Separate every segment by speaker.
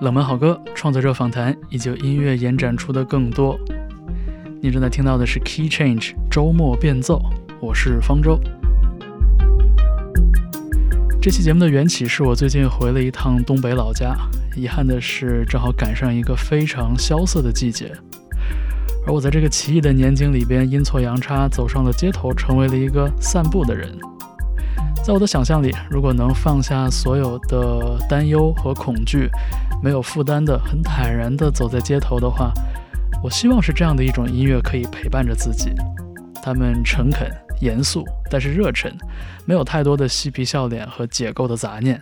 Speaker 1: 冷门好歌、创作者访谈以及音乐延展出的更多。你正在听到的是 Key Change 周末变奏，我是方舟。这期节目的缘起是我最近回了一趟东北老家，遗憾的是正好赶上一个非常萧瑟的季节，而我在这个奇异的年景里边阴错阳差走上了街头，成为了一个散步的人。在我的想象里，如果能放下所有的担忧和恐惧，没有负担的、很坦然的走在街头的话，我希望是这样的一种音乐可以陪伴着自己。他们诚恳。严肃，但是热忱，没有太多的嬉皮笑脸和解构的杂念。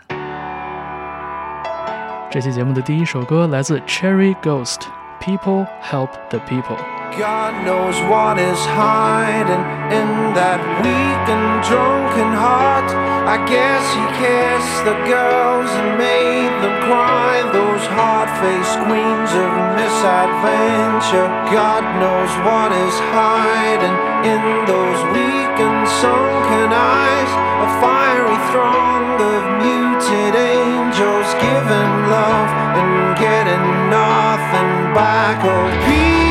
Speaker 1: 这期节目的第一首歌来自 Cherry Ghost，《People Help the People》。
Speaker 2: God knows what is hiding in that weak and drunken heart. I guess he kissed the girls and made them cry. Those hard faced queens of misadventure. God knows what is hiding in those weak and sunken eyes. A fiery throng of muted angels giving love and getting nothing back. Oh, inside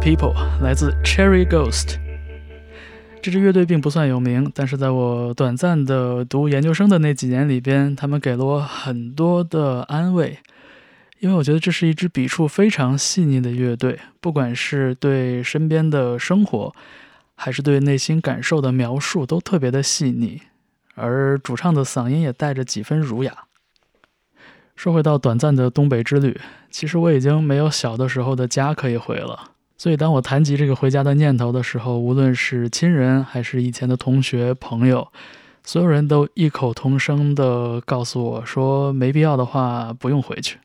Speaker 2: People
Speaker 1: 来自 Cherry Ghost，这支乐队并不算有名，但是在我短暂的读研究生的那几年里边，他们给了我很多的安慰，因为我觉得这是一支笔触非常细腻的乐队，不管是对身边的生活，还是对内心感受的描述，都特别的细腻，而主唱的嗓音也带着几分儒雅。说回到短暂的东北之旅，其实我已经没有小的时候的家可以回了。所以当我谈及这个回家的念头的时候，无论是亲人还是以前的同学朋友，所有人都异口同声地告诉我说，没必要的话不用回去。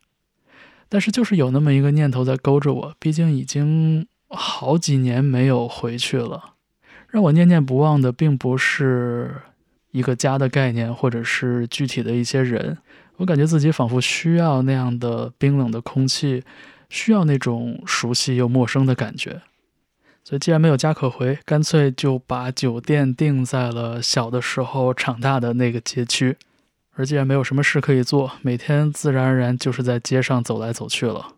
Speaker 1: 但是就是有那么一个念头在勾着我，毕竟已经好几年没有回去了。让我念念不忘的，并不是一个家的概念，或者是具体的一些人。我感觉自己仿佛需要那样的冰冷的空气，需要那种熟悉又陌生的感觉。所以，既然没有家可回，干脆就把酒店定在了小的时候长大的那个街区。而既然没有什么事可以做，每天自然而然就是在街上走来走去了。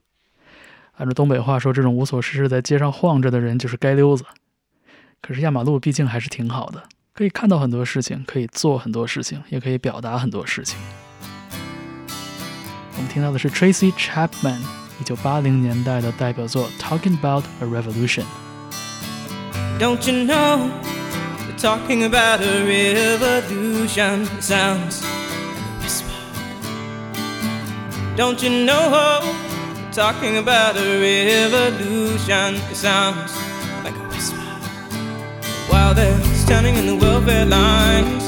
Speaker 1: 按照东北话说，这种无所事事在街上晃着的人就是街溜子。可是压马路毕竟还是挺好的，可以看到很多事情，可以做很多事情，也可以表达很多事情。我们听到的是 Tracy Chapman 一九八零年代的代表作《Talking About a
Speaker 3: Revolution》。Don't you know? Talking about a revolution sounds like a whisper. Don't you know? Talking about a revolution sounds like a whisper. While they're standing in the welfare lines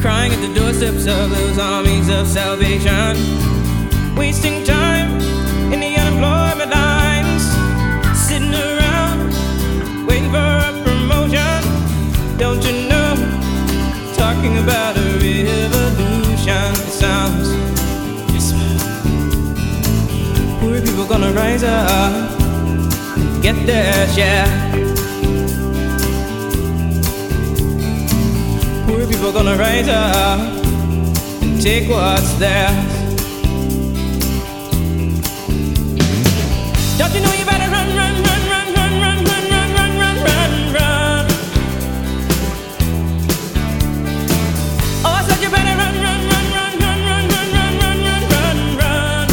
Speaker 3: crying at the doorsteps of those armies of salvation, wasting time in the unemployment lines, sitting around waiting for a promotion. Don't you know? Talking about a revolution sounds whisper. Poor people gonna rise up and get their share. Poor people gonna rise up and take what's theirs. Don't you know you better run, run, run, run, run, run, run, run, run, run, run, run. Oh, I said you better run, run, run, run, run, run, run, run, run, run, run, run.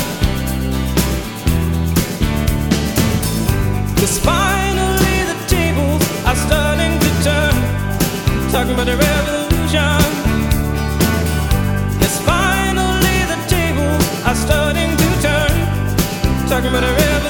Speaker 3: Cause finally the tables are starting to turn. Talking about the revolution. Finally the tables are starting to turn. Talking about a revolution.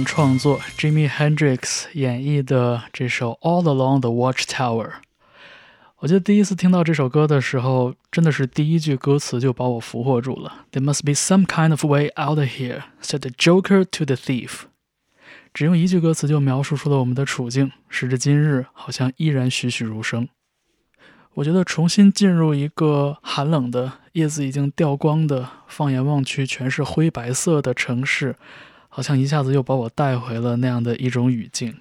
Speaker 1: 创作，Jimi Hendrix 演绎的这首《All Along the Watchtower》。我记得第一次听到这首歌的时候，真的是第一句歌词就把我俘获住了。There must be some kind of way out of here," said the Joker to the thief。只用一句歌词就描述出了我们的处境，时至今日好像依然栩栩如生。我觉得重新进入一个寒冷的、叶子已经掉光的、放眼望去全是灰白色的城市，好像一下子又把我带回了那样的一种语境。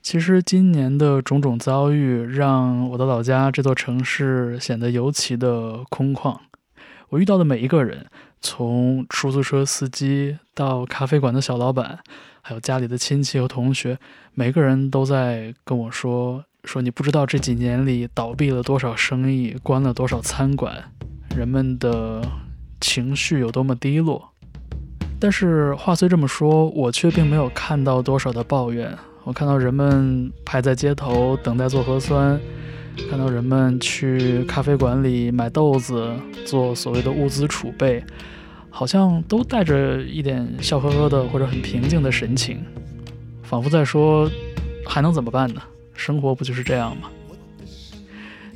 Speaker 1: 其实今年的种种遭遇，让我的老家这座城市显得尤其的空旷。我遇到的每一个人，从出租车司机到咖啡馆的小老板，还有家里的亲戚和同学，每个人都在跟我说。说你不知道这几年里倒闭了多少生意，关了多少餐馆，人们的情绪有多么低落。但是话虽这么说，我却并没有看到多少的抱怨。我看到人们排在街头等待做核酸，看到人们去咖啡馆里买豆子做所谓的物资储备，好像都带着一点笑呵呵的或者很平静的神情，仿佛在说：还能怎么办呢？生活不就是这样吗？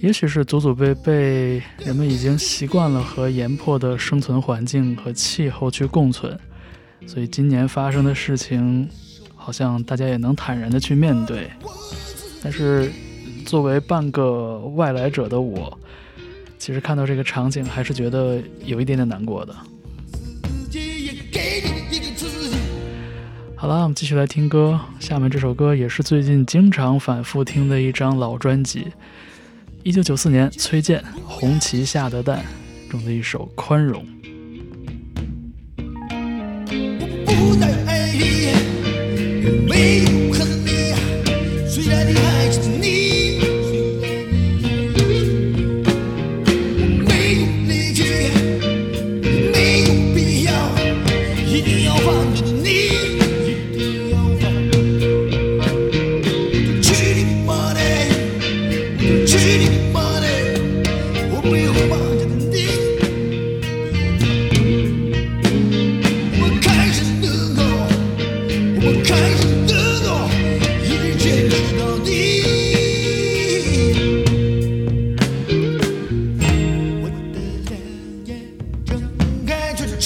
Speaker 1: 也许是祖祖辈辈人们已经习惯了和严迫的生存环境和气候去共存，所以今年发生的事情，好像大家也能坦然的去面对。但是，作为半个外来者的我，其实看到这个场景，还是觉得有一点点难过的。好了，我们继续来听歌。下面这首歌也是最近经常反复听的一张老专辑，一九九四年崔健《红旗下的蛋》中的一首《宽容》。
Speaker 4: me.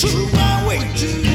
Speaker 4: to my wages.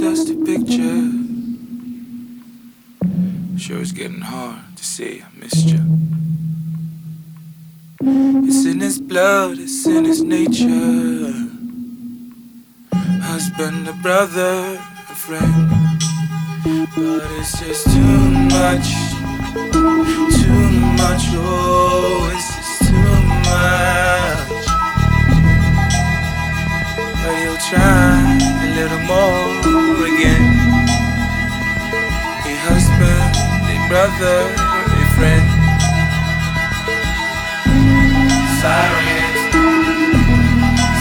Speaker 5: Picture. Sure, it's getting hard to say I missed you. It's in his blood, it's in his nature. Husband, a brother, a friend. But it's just too much, too much, oh, it's just too much. But he'll try a little more brother, a friend. Sirens,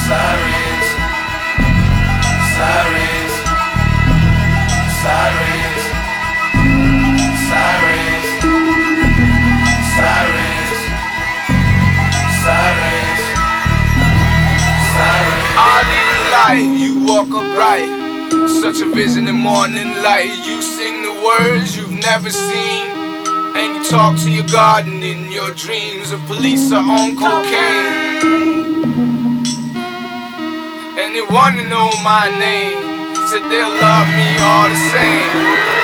Speaker 5: sirens, sirens, sirens, sirens, sirens, sirens, sirens. I lead a light, you walk upright. Such a vision in morning light. You sing the words seen. And you talk to your garden in your dreams. The police are on cocaine. And they wanna know my name. Said they'll love me all the same.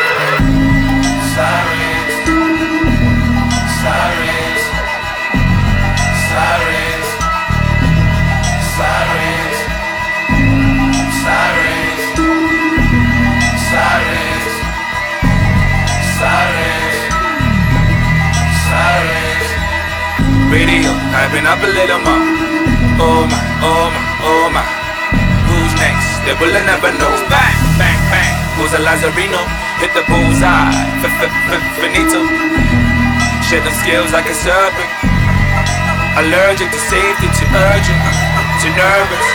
Speaker 5: Been up a little more. Oh my, oh my, oh my. Who's next? They will never know. Bang, bang, bang. Who's a Lazarino? Hit the bullseye. Finito. Shed them scales like a serpent. Allergic to safety, too urgent, too nervous.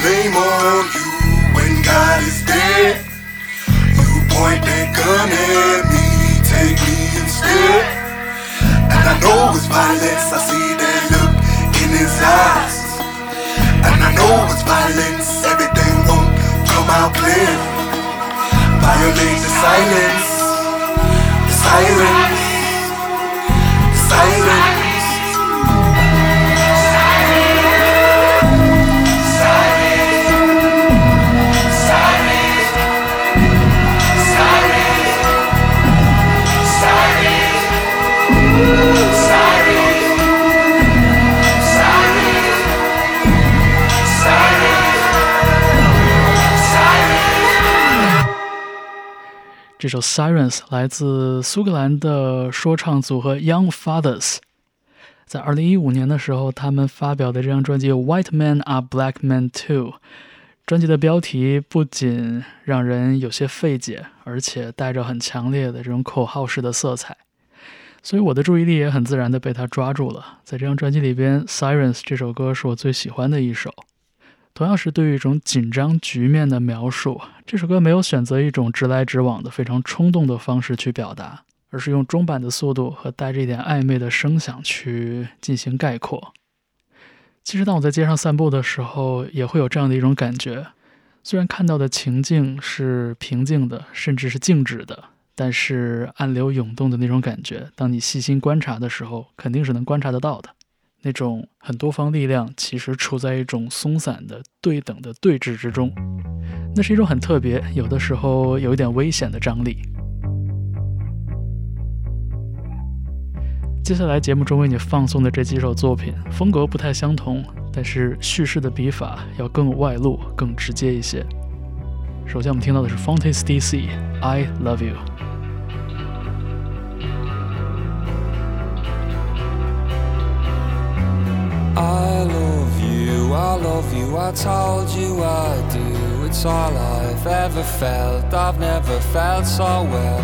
Speaker 6: Blame on you when God is dead. You point that gun at me, take me instead. And I know it's violence, I see that look in his eyes. And I know it's violence, everything won't come out clear. Violate the silence, the silence, the silence.
Speaker 1: 这首《Sirens》来自苏格兰的说唱组合 Young Fathers。在2015年的时候，他们发表的这张专辑《White Men Are Black Men Too》，专辑的标题不仅让人有些费解，而且带着很强烈的这种口号式的色彩，所以我的注意力也很自然地被它抓住了。在这张专辑里边，《Sirens》这首歌是我最喜欢的一首。同样是对于一种紧张局面的描述，这首歌没有选择一种直来直往的非常冲动的方式去表达，而是用中板的速度和带着一点暧昧的声响去进行概括。其实，当我在街上散步的时候，也会有这样的一种感觉。虽然看到的情境是平静的，甚至是静止的，但是暗流涌动的那种感觉，当你细心观察的时候，肯定是能观察得到的。那种很多方力量其实处在一种松散的对等的对峙之中，那是一种很特别，有的时候有一点危险的张力。接下来节目中为你放送的这几首作品风格不太相同，但是叙事的笔法要更外露、更直接一些。首先我们听到的是 Fontes DC，《I Love You》。
Speaker 7: I love you, I love you, I told you I do. It's all I've ever felt, I've never felt so well.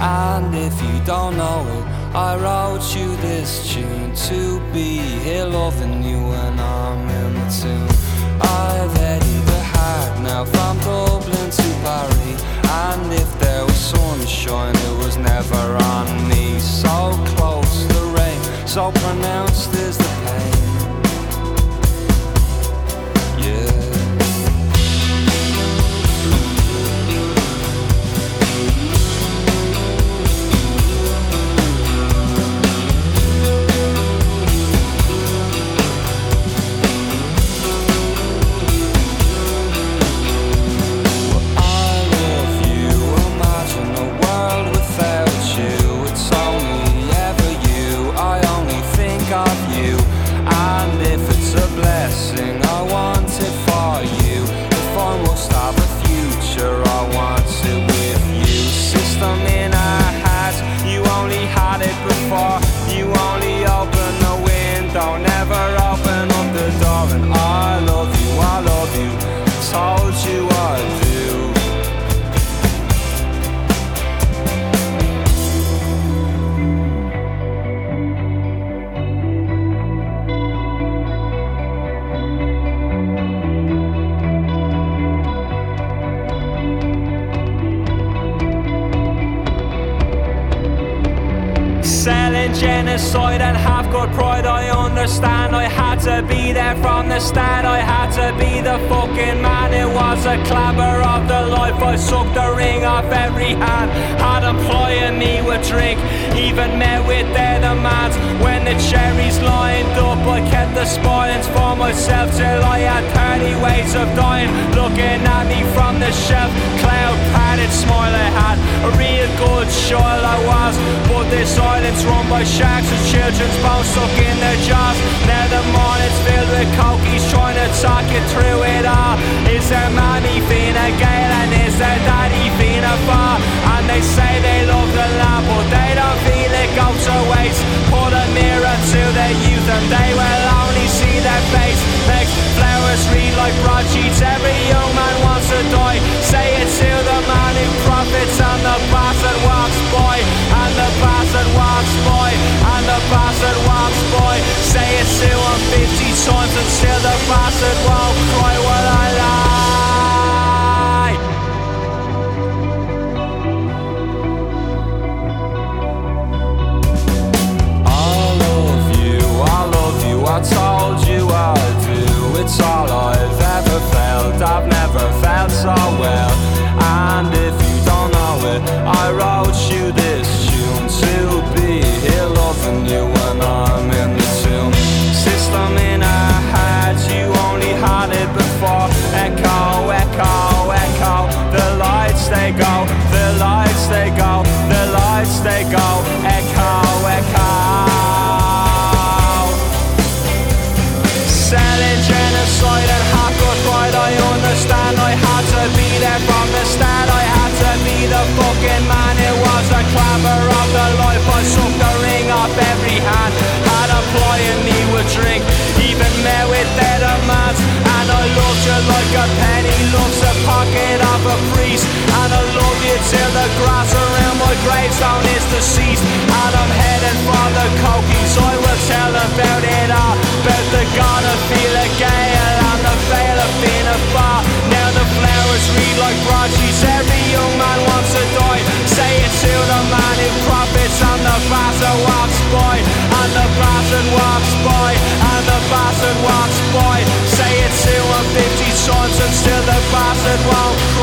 Speaker 7: And if you don't know it, I wrote you this tune to be here loving you when I'm in the tune. I've headed the hard now from Dublin to Paris. And if there was sunshine, it was never on me. So close, the rain, so pronounced is the I. I had to be there from the start. I had to be the fucking man. It was a clapper of the life. I sucked the ring off every hand. Had employing me with drink, even met with their demands. When the cherries lined up, I kept the spoilings for myself till I had 30 ways of dying. Looking at me from the shelf, cloud padded smile I had. A real good child I was, but this island's run by sharks and children's bones stuck in their jaws. Now the morning's filled with cokies trying to talk you through it all. Is there mommy Fine Gael and is there daddy Fianna Fáil? And they say they love the land, but they don't feel it goes to waste. Put a mirror to their youth and they will their face. Makes flowers read like broadsheets. Every young man wants to die. Say it to the man who profits and the bastard walks boy. And the bastard walks boy. And the bastard walks boy. Say it to him 50 times and still the bastard won't cry I lie. I sucked the ring off every hand. Had and me would drink. Even met with their demands And I loved you like a penny. Loves the pocket of a priest And I love you till the grass around my gravestone is deceased. And I'm heading for the cokies I will tell about it all. About the god of Fine Gael And the veil of being a Now the flowers read like broadsheets Every young man wants a die by And the bastard walks by Say it 50 times And still the bastard won't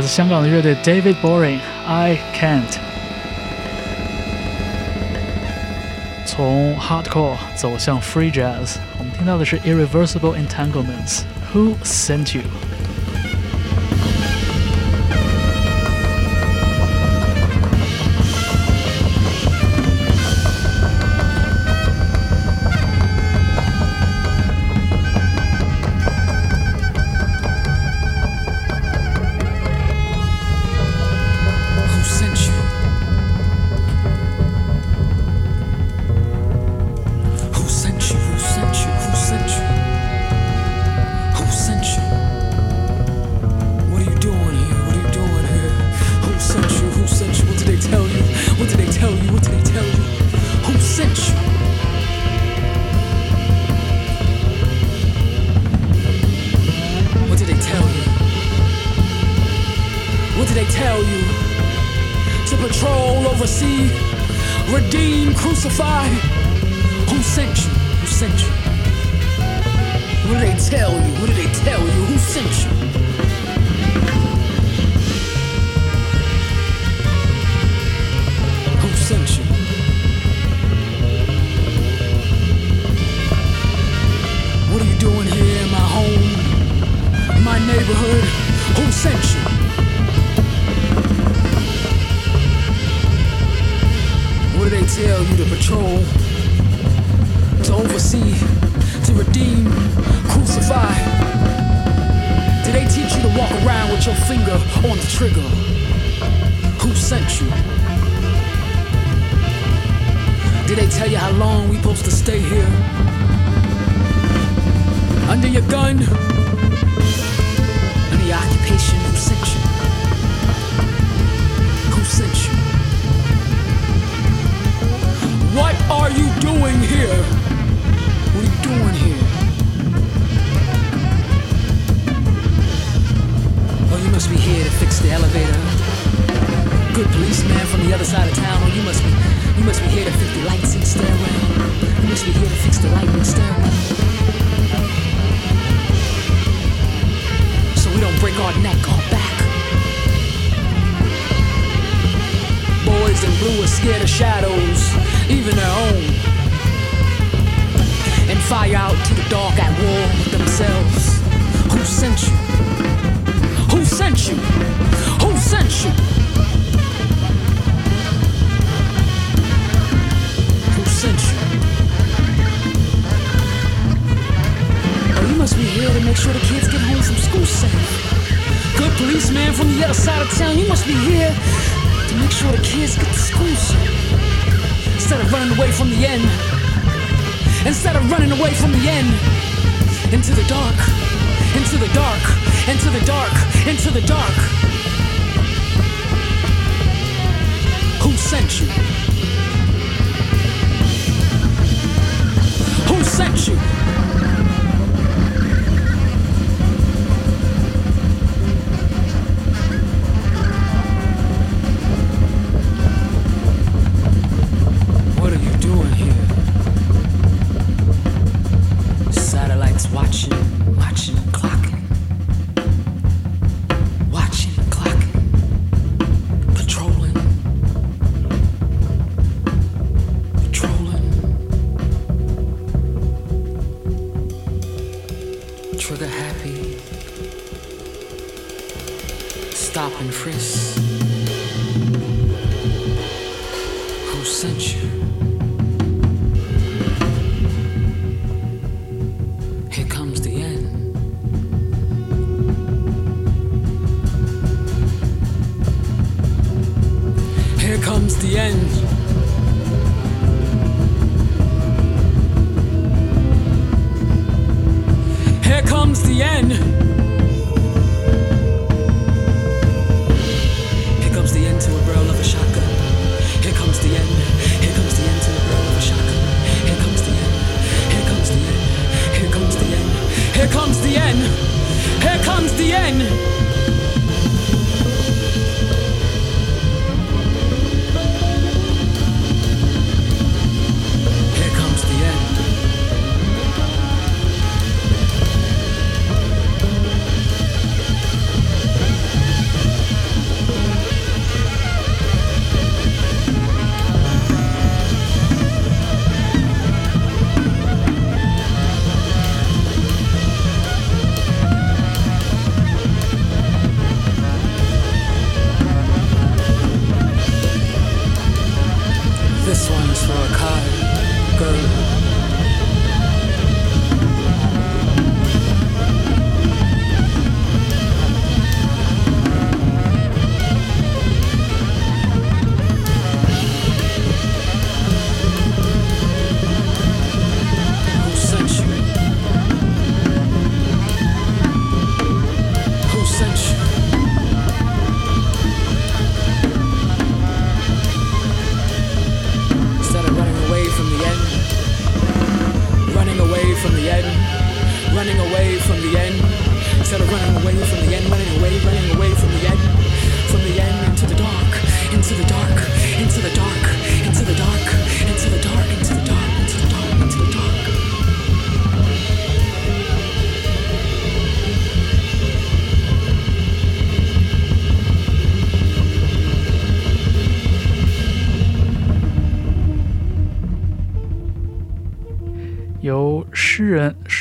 Speaker 7: 来自香港的乐队 David Boring，I Can't。从 Hardcore 走向 Free Jazz，我们听到的是 Irreversible Entanglements，Who Sent You？ must be here to fix the elevator. Good policeman from the other side of town. Oh, you must be, you must be here to fix the lights in the stairwell. You must be here to fix the lightning stairwell. So we don't break our neck or back. Boys in blue are scared of shadows, even their own and fire out to the dark at war with themselves. Who sent you? sent you? Who sent you? Who sent you? Oh, you must be here to make sure the kids get home from school safe. Good policeman from the other side of town, you must be here to make sure the kids get to school safe. Instead
Speaker 8: of running away from the end, instead of running away from the end, into the dark, into the dark into the dark, into the dark. Who sent you?
Speaker 7: Who
Speaker 1: sent you?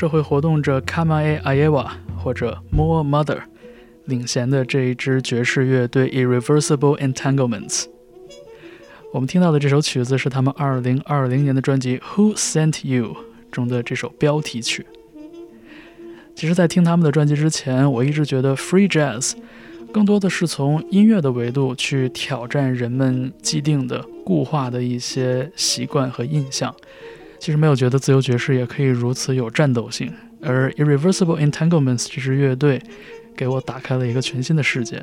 Speaker 1: 社会活动者 Kamae Ayewa 或者 More Mother 领衔的这一支爵士乐队 Irreversible Entanglements。我们听到的这首曲子是他们2020年的专辑《Who Sent You》中的这首标题曲。其实，在听他们的专辑之前，我一直觉得 Free Jazz 更多的是从音乐的维度去挑战人们既定的、固化的一些习惯和印象。其实没有觉得自由爵士也可以如此有战斗性，而 Irreversible Entanglements 这支乐队给我打开了一个全新的世界。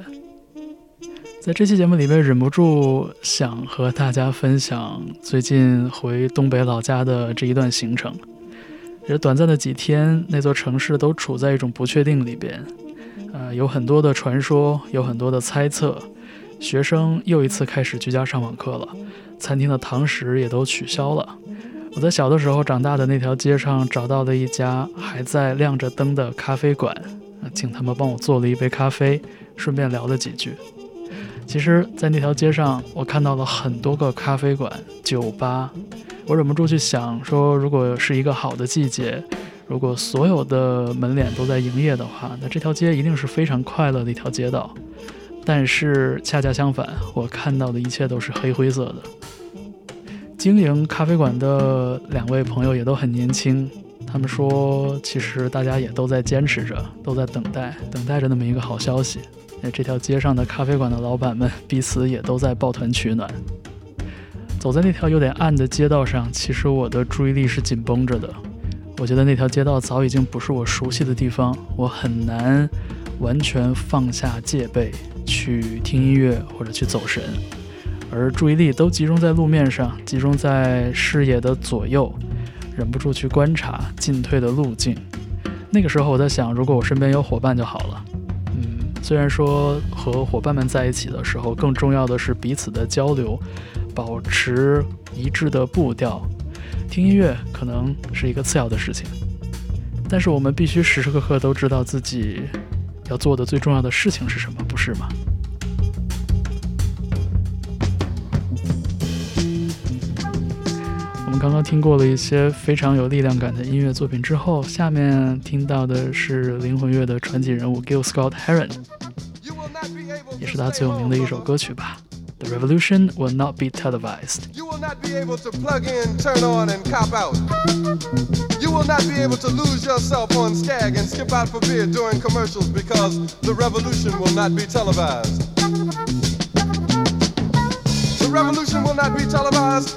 Speaker 1: 在这期节目里面，忍不住想和大家分享最近回东北老家的这一段行程。这短暂的几天，那座城市都处在一种不确定里边，呃，有很多的传说，有很多的猜测。学生又一次开始居家上网课了，餐厅的堂食也都取消了。我在小的时候长大的那条街上找到了一家还在亮着灯的咖啡馆，请他们帮我做了一杯咖啡，顺便聊了几句。其实，在那条街上，我看到了很多个咖啡馆、酒吧，我忍不住去想说，如果是一个好的季节，如果所有的门脸都在营业的话，那这条街一定是非常快乐的一条街道。但是恰恰相反，我看到的一切都是黑灰色的。经营咖啡馆的两位朋友也都很年轻，他们说，其实大家也都在坚持着，都在等待，等待着那么一个好消息。那这条街上的咖啡馆的老板们彼此也都在抱团取暖。走在那条有点暗的街道上，其实我的注意力是紧绷着的。我觉得那条街道早已经不是我熟悉的地方，我很难完全放下戒备去听音乐或者去走神。而注意力都集中在路面上，集中在视野的左右，忍不住去观察进退的路径。那个时候我在想，如果我身边有伙伴就好了。嗯，虽然说和伙伴们在一起的时候，更重要的是彼此的交流，保持一致的步调。听音乐可能是一个次要的事情，但是我们必须时时刻刻都知道自己要做的最重要的事情是什么，不是吗？刚刚听过了一些非常有力量感的音乐作品之后，下面听到的是灵魂乐的传奇人物 Gil Scott Heron，也是他最有名的一首歌曲吧。The revolution will not be televised.
Speaker 9: You will not be able to plug in, turn on, and cop out. You will not be able to lose yourself on Skag and skip out for beer during commercials because the revolution will not be televised. The revolution will not be televised.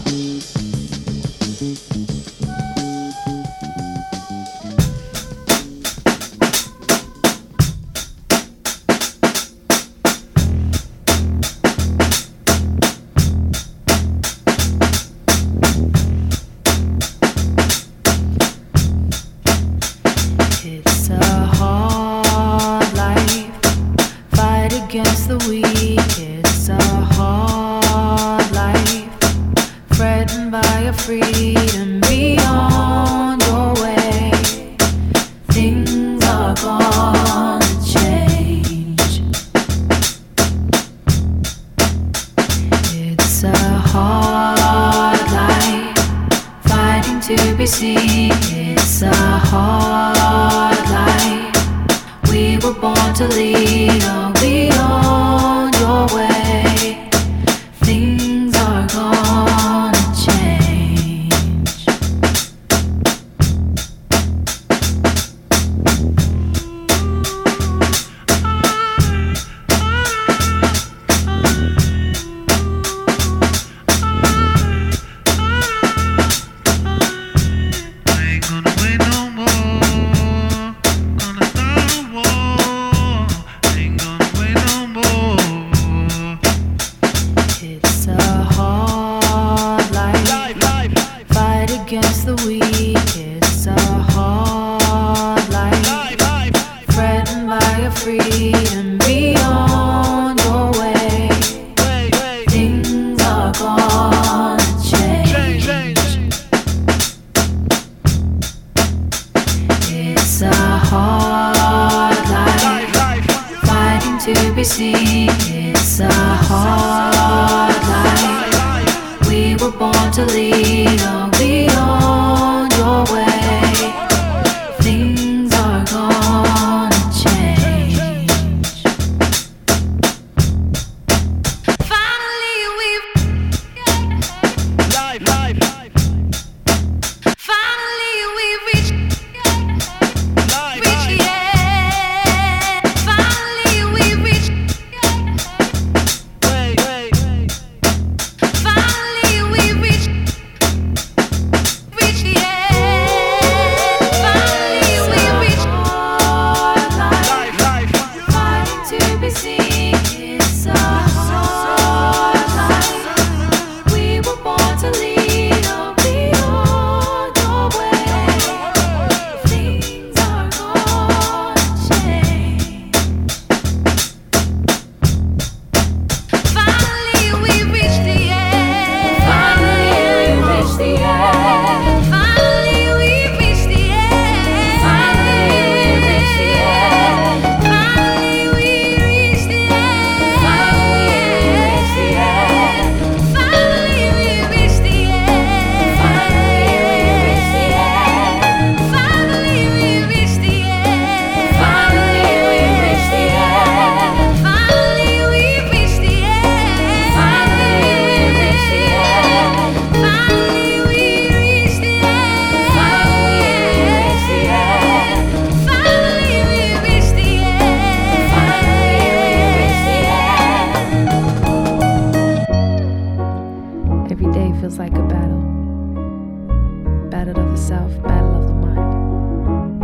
Speaker 10: Yourself, battle of the mind.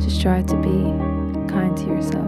Speaker 10: Just try to be kind to yourself.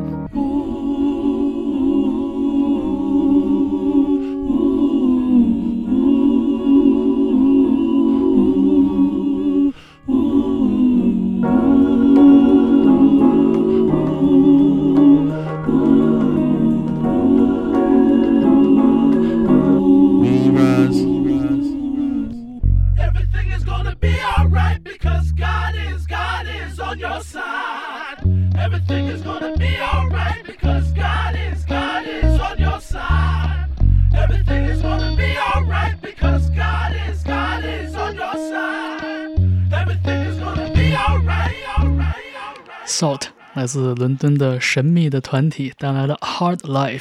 Speaker 1: 来自伦敦的神秘的团体带来了《Hard Life》。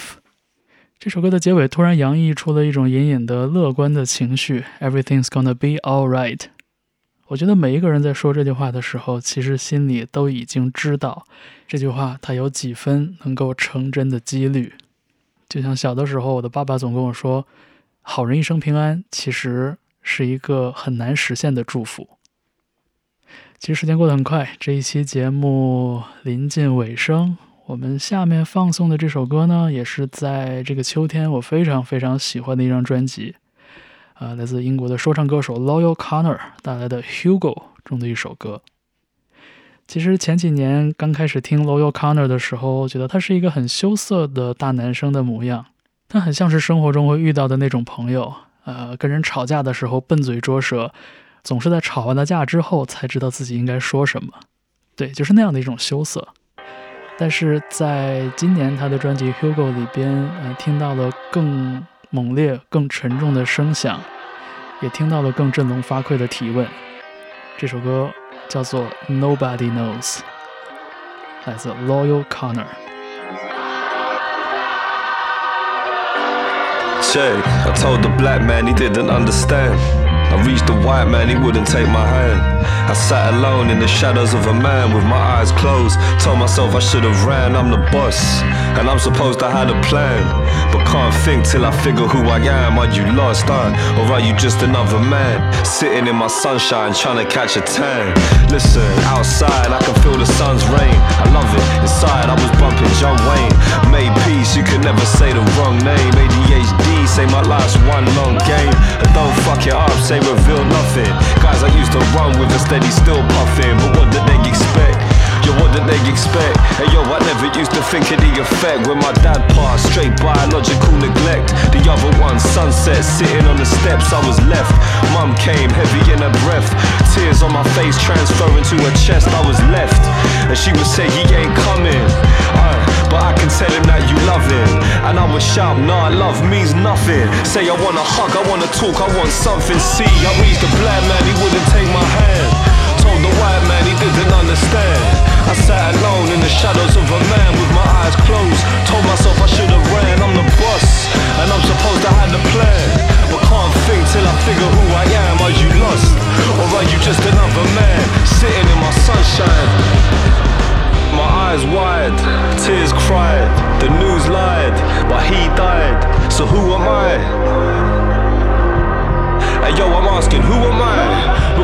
Speaker 1: 这首歌的结尾突然洋溢出了一种隐隐的乐观的情绪，Everything's gonna be alright。我觉得每一个人在说这句话的时候，其实心里都已经知道这句话它有几分能够成真的几率。就像小的时候，我的爸爸总跟我说：“好人一生平安”，其实是一个很难实现的祝福。其实时间过得很快，这一期节目临近尾声，我们下面放送的这首歌呢，也是在这个秋天我非常非常喜欢的一张专辑，啊、来自英国的说唱歌手 Loyal Connor 带来的《Hugo》中的一首歌。其实前几年刚开始听 Loyal Connor 的时候，觉得他是一个很羞涩的大男生的模样，他很像是生活中会遇到的那种朋友，呃，跟人吵架的时候笨嘴拙舌，总是在吵完了架之后才知道自己应该说什么。对，就是那样的一种羞涩。但是在今年他的专辑《Hugo》里边，呃，听到了更猛烈、更沉重的声响，也听到了更振聋发聩的提问。这首歌叫做《Nobody Knows》，来自 Loyal Connor。
Speaker 11: Check, I told the black man he didn't understand. I reached the white man, he wouldn't take my hand. I sat alone in the shadows of a man with my eyes closed. Told myself I should have ran, I'm the boss. And I'm supposed to have a plan. But can't think till I figure who I am. Are you lost, huh? Or are you just another man? Sitting in my sunshine trying to catch a tan. Listen, outside I can feel the sun's rain. I love it. Inside I was bumping John Wayne. Made peace, you can never say the wrong name. ADHD, say my life's one long game. And don't fuck it up, say reveal nothing. Guys I used to run with a steady still puffing. But what did they expect? Yo, what did they expect? Hey yo, I never used to think of the effect when my dad passed. Straight biological neglect. The other one, sunset, sitting on the steps, I was left. Mum came, heavy in her breath. Tears on my face, transferring to her chest, I was left. And she would say, He ain't coming. Uh, but I can tell him that you love him. And I would shout, Nah, love means nothing. Say, I wanna hug, I wanna talk, I want something. See, I reached the black man, he wouldn't take my hand. The white man he didn't understand. I sat alone in the shadows of a man with my eyes closed. Told myself I should have ran, I'm the boss. And I'm supposed to have the plan. But can't think till I figure who I am. Are you lost? Or are you just another man sitting in my sunshine? My eyes wide, tears cried, the news lied, but he died. So who am I? Hey yo, I'm asking, who am I?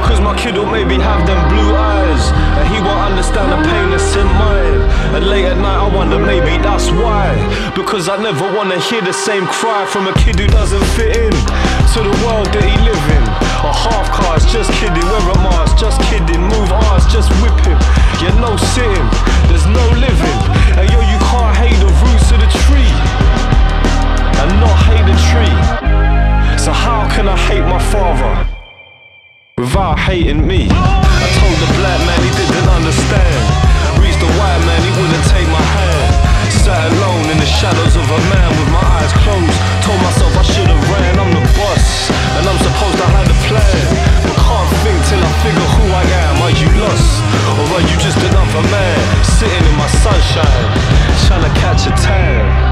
Speaker 11: My will maybe have them blue eyes, and he won't understand the pain that's in mine. And late at night, I wonder maybe that's why. Because I never wanna hear the same cry from a kid who doesn't fit in to the world that he live in. A half cars, just kidding, wear a mask, just kidding, move ours, just whip him. Yeah, no sitting, there's no living. Hey yo, you can't hate the roots of the tree and not hate the tree. So how can I hate my father without hating me? I told the black man he didn't understand. Reached the white man, he wouldn't take my hand. Sat alone in the shadows of a man with my eyes closed. Told myself I should have ran, I'm the boss. And I'm supposed to have a plan. But can't think till I figure who I am. Are you lost? Or are you just another man? Sitting in my sunshine, trying to catch a tan.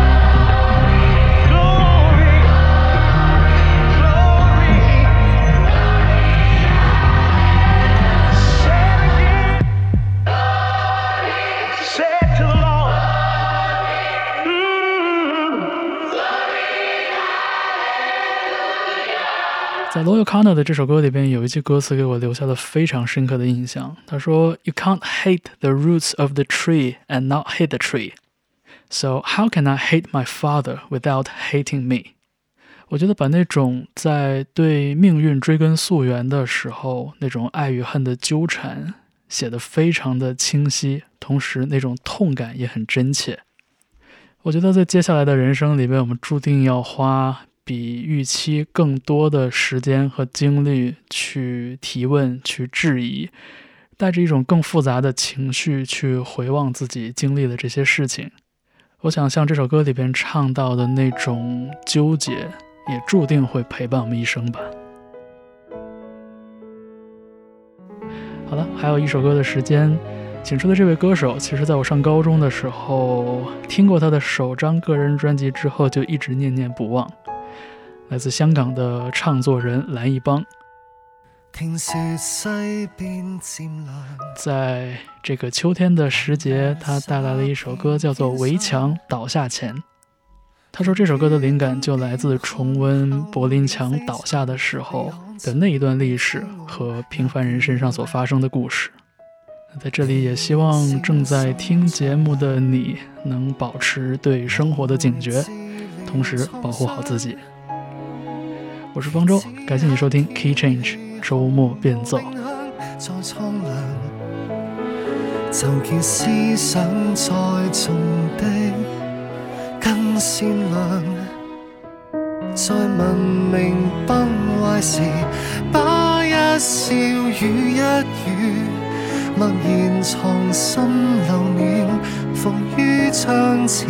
Speaker 1: 在 Loyal O'Connor 的这首歌里边有一句歌词给我留下了非常深刻的印象。他说：“You can't hate the roots of the tree and not hate the tree. So how can I hate my father without hating me？” 我觉得把那种在对命运追根溯源的时候那种爱与恨的纠缠写得非常的清晰，同时那种痛感也很真切。我觉得在接下来的人生里边，我们注定要花。比预期更多的时间和精力去提问、去质疑，带着一种更复杂的情绪去回望自己经历的这些事情。我想，像这首歌里边唱到的那种纠结，也注定会陪伴我们一生吧。好了，还有一首歌的时间，请出的这位歌手，其实在我上高中的时候听过他的首张个人专辑之后，就一直念念不忘。来自香港的唱作人蓝奕邦，在这个秋天的时节，他带来了一首歌，叫做《围墙倒下前》。他说这首歌的灵感就来自重温柏林墙倒下的时候的那一段历史和平凡人身上所发生的故事。在这里，也希望正在听节目的你能保持对生活的警觉，同时保护好自己。我是方舟，感谢你收听 Key Change 周末变奏。
Speaker 12: 就見思想再重的更善良，在文明崩坏时，把一笑与一语默然藏心留念，伏于窗前，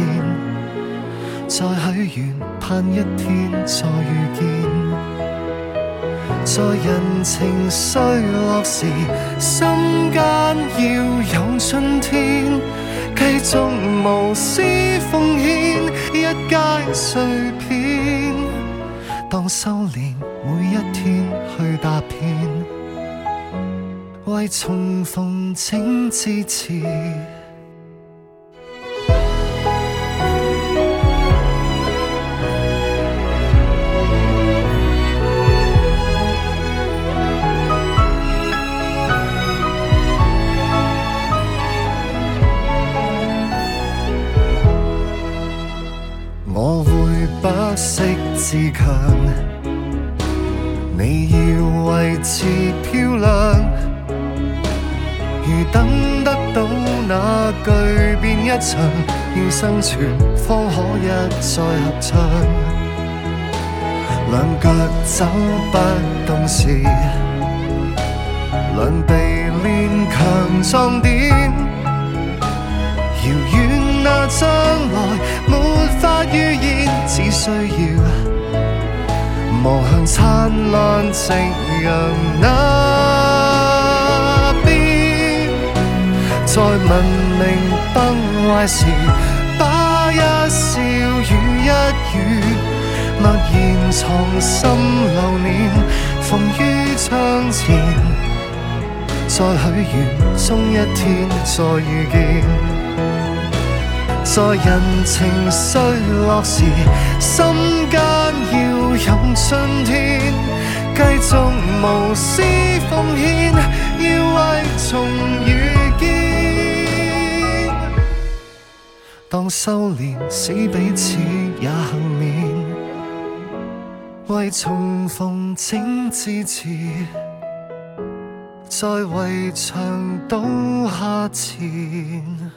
Speaker 12: 再许愿，盼一天再遇见。在人情衰落時，心間要有春天，繼續無私奉獻一街碎片，當修炼每一天去踏遍，為重逢请支持。自强，你要位置漂亮。如等得到那巨變一場，要生存方可一再合唱。兩腳走不動時，兩臂練強壯點。遙遠那將來沒法預言，只需要。望向灿烂夕陽那邊，在文明崩壞時，把一笑與一語默然藏心流念，逢於窗前，再許願，終一天再遇見。在人情衰落時，心任春天，繼續無私奉獻，要為重遇見。當修炼使彼此也幸免，為重逢請支持，在围墙倒下前。